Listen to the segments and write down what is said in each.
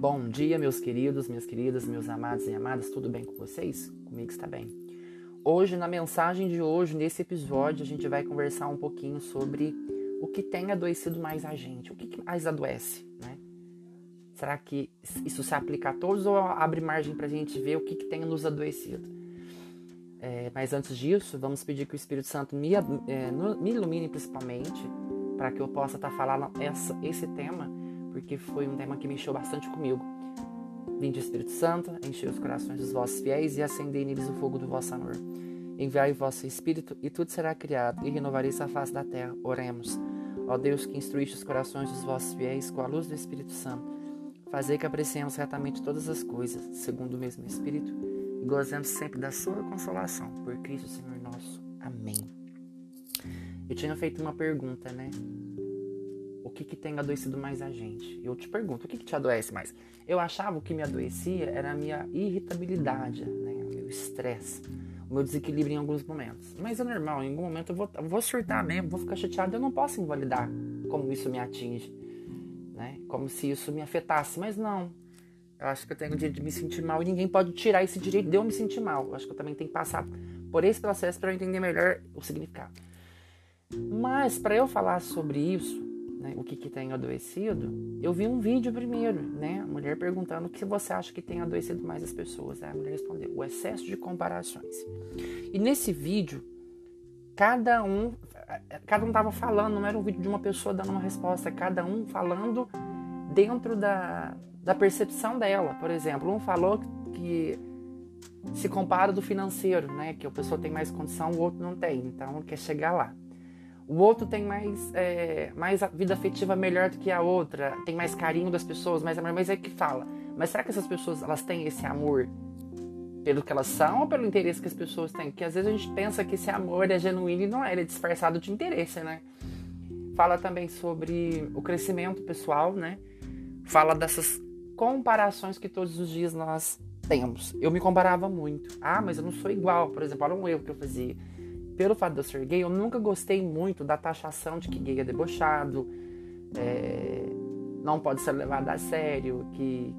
Bom dia, meus queridos, minhas queridas, meus amados e amadas, tudo bem com vocês? Comigo está bem. Hoje, na mensagem de hoje, nesse episódio, a gente vai conversar um pouquinho sobre o que tem adoecido mais a gente, o que mais adoece, né? Será que isso se aplica a todos ou abre margem para a gente ver o que, que tem nos adoecido? É, mas antes disso, vamos pedir que o Espírito Santo me, é, me ilumine principalmente para que eu possa estar tá falando essa, esse tema porque foi um tema que mexeu bastante comigo. Vinde Espírito Santo, enchei os corações dos vossos fiéis e acendei neles o fogo do vosso amor. Enviai o vosso Espírito e tudo será criado e renovareis a face da terra. Oremos. Ó Deus que instruíste os corações dos vossos fiéis com a luz do Espírito Santo, fazei que apreciemos retamente todas as coisas, segundo o mesmo Espírito, e gozemos sempre da sua consolação. Por Cristo Senhor nosso. Amém. Eu tinha feito uma pergunta, né? Que, que tem adoecido mais a gente? Eu te pergunto, o que, que te adoece mais? Eu achava que me adoecia era a minha irritabilidade, né? o meu estresse, o meu desequilíbrio em alguns momentos. Mas é normal, em algum momento eu vou, vou surtar mesmo, vou ficar chateado, eu não posso invalidar como isso me atinge, né? Como se isso me afetasse, mas não. Eu acho que eu tenho o direito de me sentir mal e ninguém pode tirar esse direito de eu me sentir mal. Eu acho que eu também tenho que passar por esse processo para eu entender melhor o significado. Mas para eu falar sobre isso, né, o que, que tem adoecido, eu vi um vídeo primeiro, né? A mulher perguntando o que você acha que tem adoecido mais as pessoas. Aí a mulher respondeu: o excesso de comparações. E nesse vídeo, cada um cada um estava falando, não era um vídeo de uma pessoa dando uma resposta, cada um falando dentro da, da percepção dela. Por exemplo, um falou que se compara do financeiro, né? Que a pessoa tem mais condição, o outro não tem, então quer chegar lá. O outro tem mais, é, mais vida afetiva melhor do que a outra, tem mais carinho das pessoas, mais amor, mas é que fala. Mas será que essas pessoas elas têm esse amor pelo que elas são ou pelo interesse que as pessoas têm? Porque às vezes a gente pensa que esse amor é genuíno e não é, ele é disfarçado de interesse, né? Fala também sobre o crescimento pessoal, né? Fala dessas comparações que todos os dias nós temos. Eu me comparava muito. Ah, mas eu não sou igual. Por exemplo, olha um erro que eu fazia pelo fato de eu ser gay, eu nunca gostei muito da taxação de que gay é debochado, é, não pode ser levado a sério, que,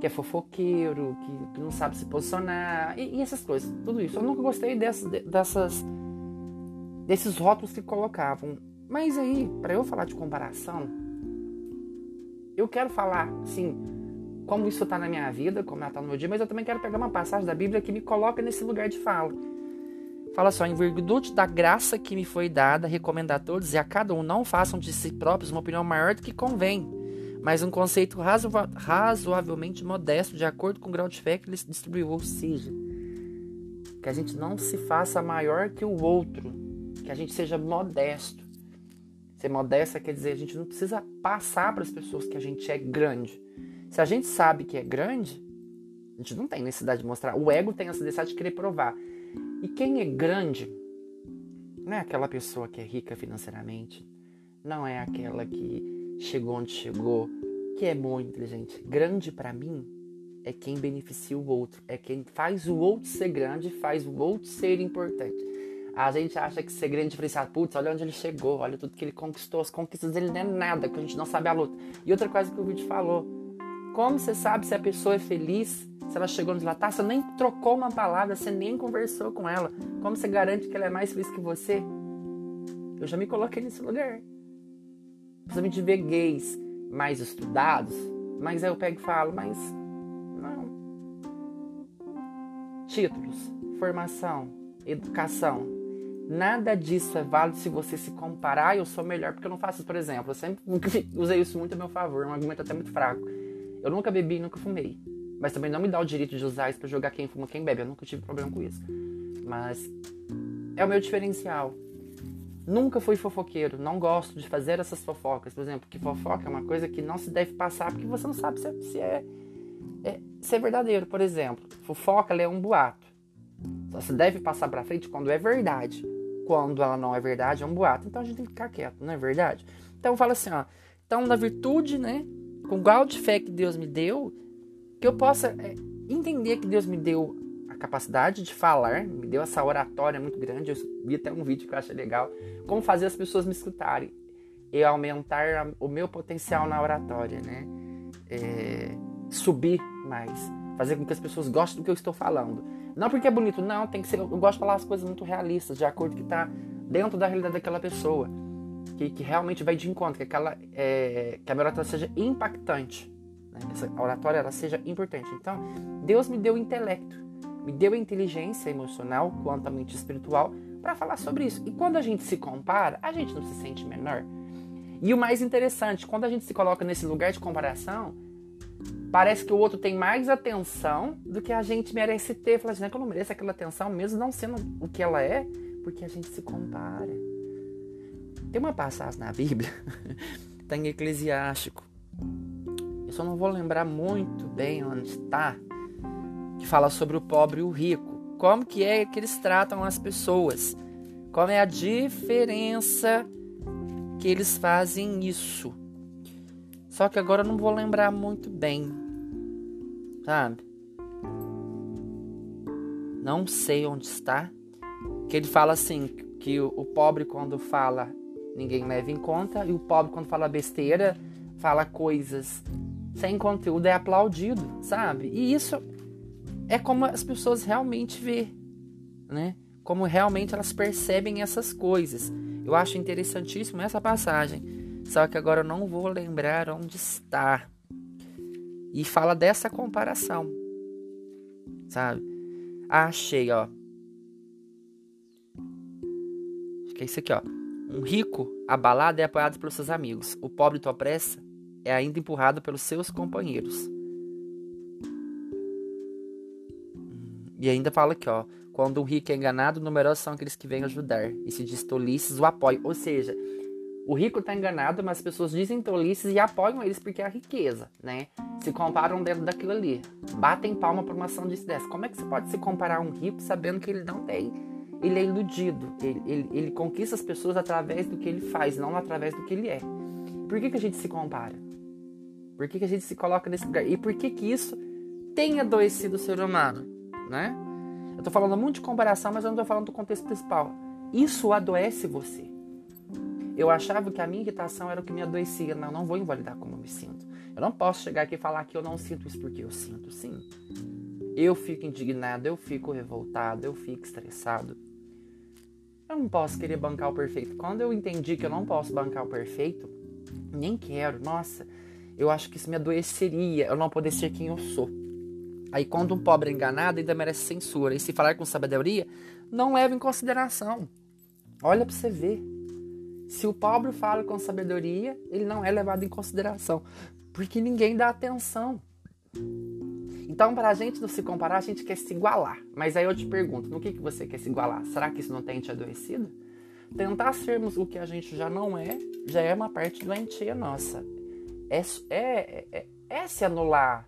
que é fofoqueiro, que, que não sabe se posicionar, e, e, essas coisas, tudo isso. Eu nunca gostei dessas, dessas, desses rótulos que colocavam. Mas aí, para eu falar de comparação, eu quero falar, assim, como isso está na minha vida, como ela está no meu dia, mas eu também quero pegar uma passagem da Bíblia que me coloca nesse lugar de fala. Fala só, em virtude da graça que me foi dada, recomendo a todos e a cada um não façam de si próprios uma opinião maior do que convém, mas um conceito razo razoavelmente modesto, de acordo com o grau de fé que ele distribuiu. Ou seja, que a gente não se faça maior que o outro, que a gente seja modesto. Ser modesta quer dizer a gente não precisa passar para as pessoas que a gente é grande. Se a gente sabe que é grande, a gente não tem necessidade de mostrar. O ego tem essa necessidade de querer provar. E quem é grande não é aquela pessoa que é rica financeiramente, não é aquela que chegou onde chegou, que é muito inteligente. Grande para mim é quem beneficia o outro, é quem faz o outro ser grande, faz o outro ser importante. A gente acha que ser grande diferenciado, putz, olha onde ele chegou, olha tudo que ele conquistou, as conquistas dele não é nada, que a gente não sabe a luta. E outra coisa que o vídeo falou, como você sabe se a pessoa é feliz se ela chegou onde ela tá, você nem trocou uma palavra, você nem conversou com ela. Como você garante que ela é mais feliz que você? Eu já me coloquei nesse lugar. Principalmente de ver gays mais estudados, mas aí eu pego e falo, mas não. Títulos, formação, educação. Nada disso é válido se você se comparar. Eu sou melhor porque eu não faço isso, por exemplo. Eu sempre usei isso muito a meu favor, um argumento até muito fraco. Eu nunca bebi, nunca fumei. Mas também não me dá o direito de usar isso pra jogar quem fuma, quem bebe. Eu nunca tive problema com isso. Mas é o meu diferencial. Nunca fui fofoqueiro, não gosto de fazer essas fofocas. Por exemplo, que fofoca é uma coisa que não se deve passar porque você não sabe se é, se é, é, se é verdadeiro. Por exemplo, fofoca é um boato. Só se deve passar pra frente quando é verdade. Quando ela não é verdade, é um boato. Então a gente tem que ficar quieto, não é verdade? Então fala assim, ó. Então, na virtude, né? Com o grau de fé que Deus me deu, que eu possa é, entender que Deus me deu a capacidade de falar, me deu essa oratória muito grande. Eu vi até um vídeo que eu achei legal, como fazer as pessoas me escutarem e aumentar o meu potencial na oratória, né? É, subir mais, fazer com que as pessoas gostem do que eu estou falando. Não porque é bonito, não, tem que ser. Eu gosto de falar as coisas muito realistas, de acordo que está dentro da realidade daquela pessoa. Que, que realmente vai de encontro, que, aquela, é, que a minha oratória seja impactante. Né? Essa oratória ela seja importante. Então, Deus me deu intelecto, me deu inteligência emocional, quanto a mente espiritual, para falar sobre isso. E quando a gente se compara, a gente não se sente menor. E o mais interessante, quando a gente se coloca nesse lugar de comparação, parece que o outro tem mais atenção do que a gente merece ter. Fala assim, é que eu não mereço aquela atenção, mesmo não sendo o que ela é, porque a gente se compara. Tem uma passagem na Bíblia, está em Eclesiástico. Eu só não vou lembrar muito bem onde está, que fala sobre o pobre e o rico como que é que eles tratam as pessoas, qual é a diferença que eles fazem isso. Só que agora eu não vou lembrar muito bem, sabe? Não sei onde está. Que ele fala assim que o, o pobre quando fala ninguém leva em conta e o pobre quando fala besteira fala coisas sem conteúdo é aplaudido, sabe? E isso é como as pessoas realmente vê, né? Como realmente elas percebem essas coisas. Eu acho interessantíssimo essa passagem. Só que agora eu não vou lembrar onde está. E fala dessa comparação. Sabe? Ah, achei, ó. Acho que é isso aqui, ó. Um rico abalado é apoiado pelos seus amigos. O pobre tua pressa é ainda empurrado pelos seus companheiros. E ainda fala aqui, ó. Quando o rico é enganado, numerosos são aqueles que vêm ajudar. E se diz tolices, o apoio. Ou seja, o rico está enganado, mas as pessoas dizem tolices e apoiam eles porque é a riqueza, né? Se comparam dentro daquilo ali. Batem palma por uma ação de dessa. Como é que você pode se comparar a um rico sabendo que ele não tem? Ele é iludido. Ele, ele, ele conquista as pessoas através do que ele faz, não através do que ele é. Por que, que a gente se compara? Por que, que a gente se coloca nesse lugar? E por que, que isso tem adoecido o ser humano? né? Eu tô falando muito de comparação, mas eu não tô falando do contexto principal. Isso adoece você. Eu achava que a minha irritação era o que me adoecia. Não, não vou invalidar como eu me sinto. Eu não posso chegar aqui e falar que eu não sinto isso porque eu sinto, sim. Eu fico indignado, eu fico revoltado, eu fico estressado. Eu não posso querer bancar o perfeito. Quando eu entendi que eu não posso bancar o perfeito, nem quero. Nossa, eu acho que isso me adoeceria. Eu não poder ser quem eu sou. Aí quando um pobre é enganado, ainda merece censura. E se falar com sabedoria, não leva em consideração. Olha para você ver. Se o pobre fala com sabedoria, ele não é levado em consideração. Porque ninguém dá atenção. Então, para a gente não se comparar, a gente quer se igualar. Mas aí eu te pergunto, no que, que você quer se igualar? Será que isso não tem te adoecido? Tentar sermos o que a gente já não é, já é uma parte doentia nossa. É, é, é, é se anular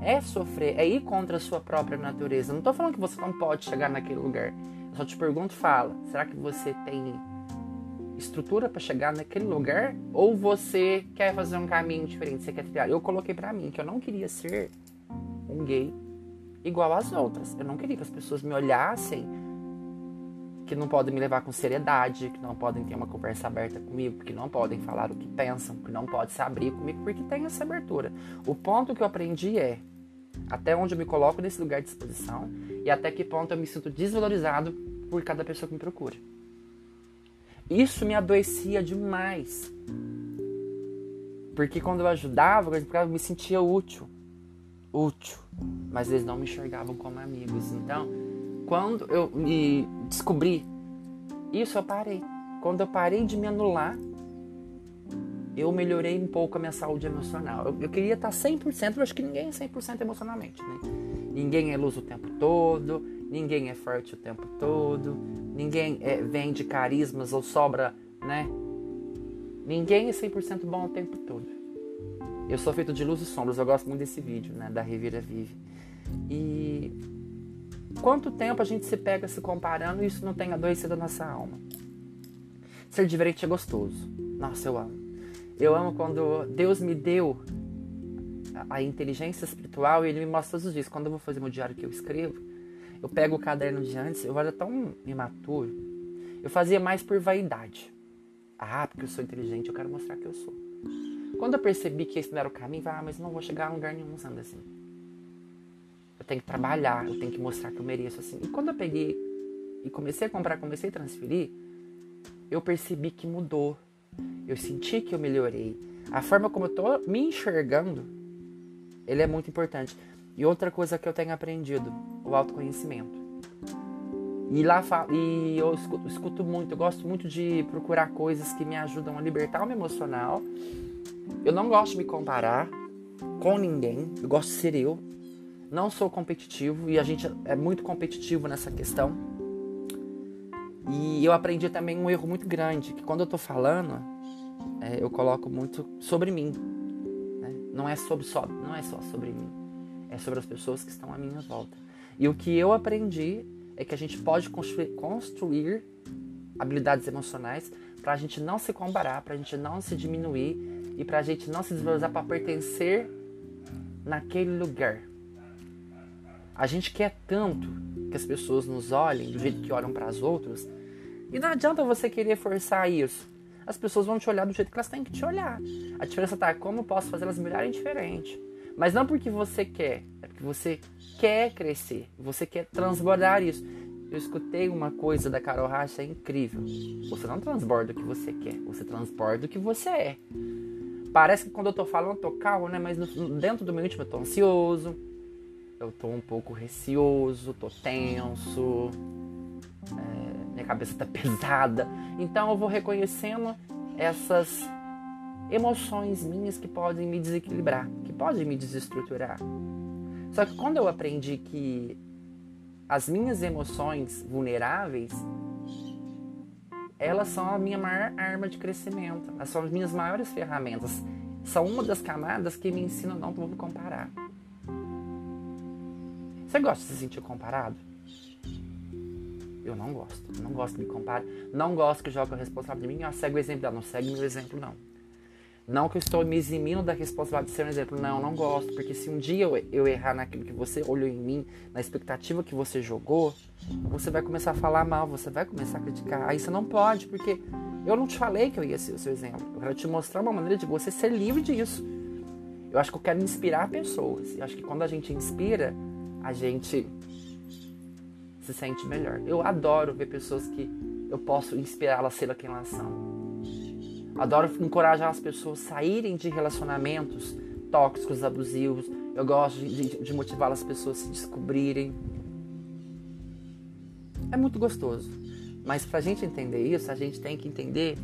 é sofrer, é ir contra a sua própria natureza. Não estou falando que você não pode chegar naquele lugar. Eu só te pergunto, fala, será que você tem estrutura para chegar naquele lugar ou você quer fazer um caminho diferente, você quer trilhar? Eu coloquei para mim que eu não queria ser um gay igual às outras. Eu não queria que as pessoas me olhassem que não podem me levar com seriedade, que não podem ter uma conversa aberta comigo, que não podem falar o que pensam, que não podem se abrir comigo, porque tem essa abertura. O ponto que eu aprendi é até onde eu me coloco nesse lugar de exposição e até que ponto eu me sinto desvalorizado por cada pessoa que me procura. Isso me adoecia demais. Porque quando eu ajudava, eu me sentia útil. Útil. Mas eles não me enxergavam como amigos. Então, quando eu me descobri isso, eu parei. Quando eu parei de me anular, eu melhorei um pouco a minha saúde emocional. Eu, eu queria estar 100%, eu acho que ninguém é 100% emocionalmente, né? Ninguém é luz o tempo todo, ninguém é forte o tempo todo, ninguém é, vende carismas ou sobra, né? Ninguém é 100% bom o tempo todo. Eu sou feito de luz e sombras, eu gosto muito desse vídeo, né? Da Revira Vive. E Quanto tempo a gente se pega se comparando e isso não tem adoecido a nossa alma? Ser diferente é gostoso. Nossa, eu amo. Eu amo quando Deus me deu a inteligência espiritual e Ele me mostra todos os dias. Quando eu vou fazer meu diário que eu escrevo, eu pego o caderno de antes, eu era tão imaturo. Eu fazia mais por vaidade. Ah, porque eu sou inteligente, eu quero mostrar que eu sou. Quando eu percebi que esse não era o caminho, falei, ah, mas não vou chegar a lugar nenhum usando assim. Eu tenho que trabalhar, eu tenho que mostrar que eu mereço assim. E quando eu peguei e comecei a comprar, comecei a transferir, eu percebi que mudou. Eu senti que eu melhorei. A forma como eu tô me enxergando, ele é muito importante. E outra coisa que eu tenho aprendido, o autoconhecimento. E lá e eu escuto, escuto, muito, eu gosto muito de procurar coisas que me ajudam a libertar o meu emocional. Eu não gosto de me comparar com ninguém, eu gosto de ser eu. Não sou competitivo e a gente é muito competitivo nessa questão. E eu aprendi também um erro muito grande, que quando eu tô falando, é, eu coloco muito sobre mim. Né? Não é sobre só, não é só sobre mim, é sobre as pessoas que estão à minha volta. E o que eu aprendi é que a gente pode construir, construir habilidades emocionais para a gente não se comparar, para a gente não se diminuir e para a gente não se desvalorizar para pertencer naquele lugar. A gente quer tanto que as pessoas nos olhem do jeito que olham para as outras e não adianta você querer forçar isso. As pessoas vão te olhar do jeito que elas têm que te olhar. A diferença tá como eu posso fazer elas me olharem diferente. Mas não porque você quer, é porque você quer crescer, você quer transbordar isso. Eu escutei uma coisa da Carol Racha é incrível. Você não transborda o que você quer, você transborda o que você é. Parece que quando eu tô falando, eu tô calmo, né? Mas no, dentro do meu íntimo eu tô ansioso, eu tô um pouco receoso, tô tenso, é, minha cabeça tá pesada. Então eu vou reconhecendo essas emoções minhas que podem me desequilibrar, que podem me desestruturar. Só que quando eu aprendi que as minhas emoções vulneráveis, elas são a minha maior arma de crescimento, elas são as minhas maiores ferramentas, são uma das camadas que me ensinam a não me comparar. Você gosta de se sentir comparado? Eu não gosto. Eu não gosto de me comparar. Não gosto que jogue a responsabilidade de mim. Ah, segue o exemplo dela. Não segue meu exemplo, não. Não que eu estou me eximindo da responsabilidade de ser um exemplo. Não, não gosto. Porque se um dia eu, eu errar naquilo que você olhou em mim, na expectativa que você jogou, você vai começar a falar mal, você vai começar a criticar. Aí você não pode, porque eu não te falei que eu ia ser o seu exemplo. Eu quero te mostrar uma maneira de você ser livre disso. Eu acho que eu quero inspirar pessoas. Eu acho que quando a gente inspira, a gente se sente melhor. Eu adoro ver pessoas que eu posso inspirá-las a ser quem elas são. Adoro encorajar as pessoas a saírem de relacionamentos tóxicos, abusivos. Eu gosto de, de, de motivar as pessoas a se descobrirem. É muito gostoso. Mas para a gente entender isso, a gente tem que entender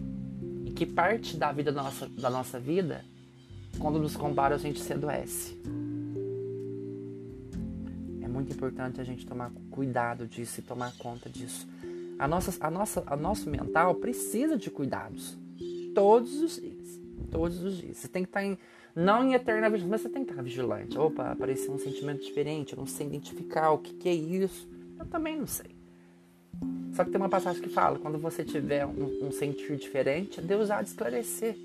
em que parte da vida da nossa, da nossa vida, quando nos compara, a gente se adoece. Muito importante a gente tomar cuidado disso e tomar conta disso. A nossa, a nossa, a nosso mental precisa de cuidados todos os dias. Todos os dias. Você tem que estar tá em. Não em eterna vigilância, mas você tem que estar vigilante. Opa, apareceu um sentimento diferente, eu não sei identificar o que, que é isso. Eu também não sei. Só que tem uma passagem que fala: quando você tiver um, um sentir diferente, Deus há de esclarecer.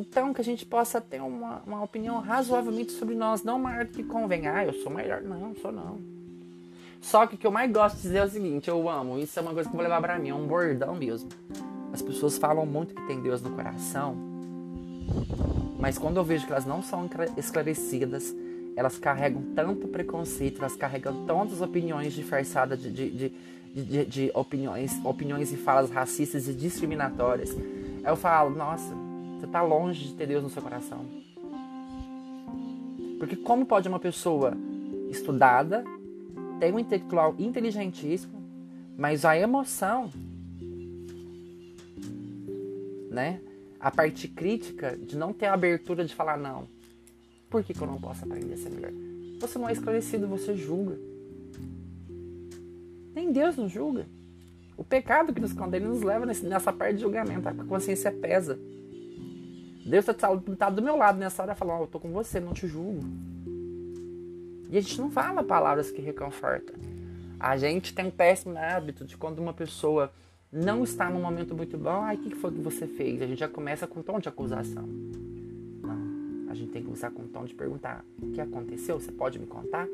Então, que a gente possa ter uma, uma opinião razoavelmente sobre nós, não maior do que convém. Ah, eu sou melhor. Não, sou não. Só que o que eu mais gosto de dizer é o seguinte: eu amo. Isso é uma coisa que eu vou levar pra mim, é um bordão mesmo. As pessoas falam muito que tem Deus no coração, mas quando eu vejo que elas não são esclarecidas, elas carregam tanto preconceito, elas carregam tantas opiniões disfarçadas de, de, de, de, opiniões, opiniões e falas racistas e discriminatórias. Eu falo, nossa, você está longe de ter Deus no seu coração. Porque como pode uma pessoa estudada, tem um intelectual inteligentíssimo, mas a emoção né? A parte crítica de não ter a abertura de falar não. Por que, que eu não posso aprender a ser melhor? Você não é esclarecido, você julga. Nem Deus nos julga. O pecado que nos condena nos leva nessa parte de julgamento. A consciência pesa. Deus está tá do meu lado nessa hora falando, oh, eu tô com você, não te julgo. E a gente não fala palavras que reconfortam. A gente tem um péssimo hábito de quando uma pessoa não está num momento muito bom, ai, o que foi que você fez? A gente já começa com um tom de acusação. Não, a gente tem que usar com um tom de perguntar, o que aconteceu? Você pode me contar?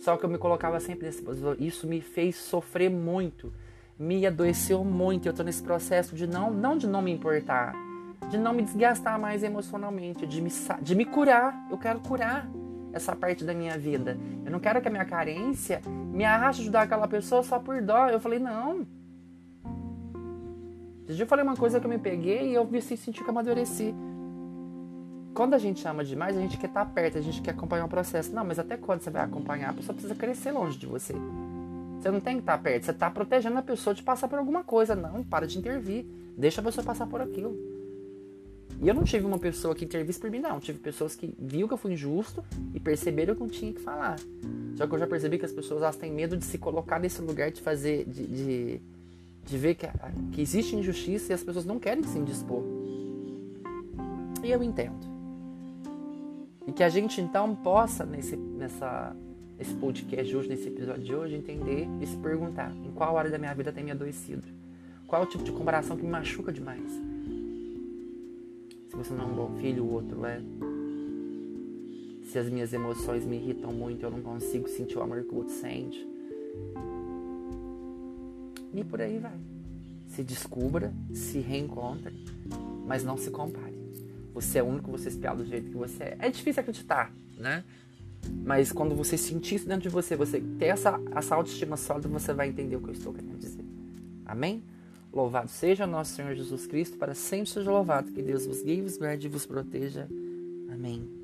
Só que eu me colocava sempre nesse isso me fez sofrer muito, me adoeceu muito. Eu tô nesse processo de não, não de não me importar, de não me desgastar mais emocionalmente, de me, de me curar. Eu quero curar essa parte da minha vida. Eu não quero que a minha carência me arraste ajudar aquela pessoa só por dó. Eu falei, não. Eu falei uma coisa que eu me peguei e eu vi assim, senti que eu amadureci. Quando a gente ama demais, a gente quer estar perto, a gente quer acompanhar o processo. Não, mas até quando você vai acompanhar? A pessoa precisa crescer longe de você. Você não tem que estar perto, você está protegendo a pessoa de passar por alguma coisa. Não, para de intervir. Deixa a pessoa passar por aquilo. E eu não tive uma pessoa que intervisse por mim, não. Tive pessoas que viu que eu fui injusto e perceberam que eu tinha que falar. Só que eu já percebi que as pessoas elas têm medo de se colocar nesse lugar de fazer, de, de, de ver que, que existe injustiça e as pessoas não querem se indispor. E eu entendo. E que a gente então possa, nesse, nessa, nesse podcast hoje, nesse episódio de hoje, entender e se perguntar em qual área da minha vida tem me adoecido. Qual é o tipo de comparação que me machuca demais? Você não é um bom filho, o outro é. Se as minhas emoções me irritam muito, eu não consigo sentir o amor que o outro sente. E por aí vai. Se descubra, se reencontre, mas não se compare. Você é único, você é do jeito que você é. É difícil acreditar, né? Mas quando você sentir isso dentro de você, você ter essa, essa autoestima sólida, você vai entender o que eu estou querendo dizer. Amém? Louvado seja nosso Senhor Jesus Cristo, para sempre seja louvado. Que Deus vos guie, vos guarde e vos proteja. Amém.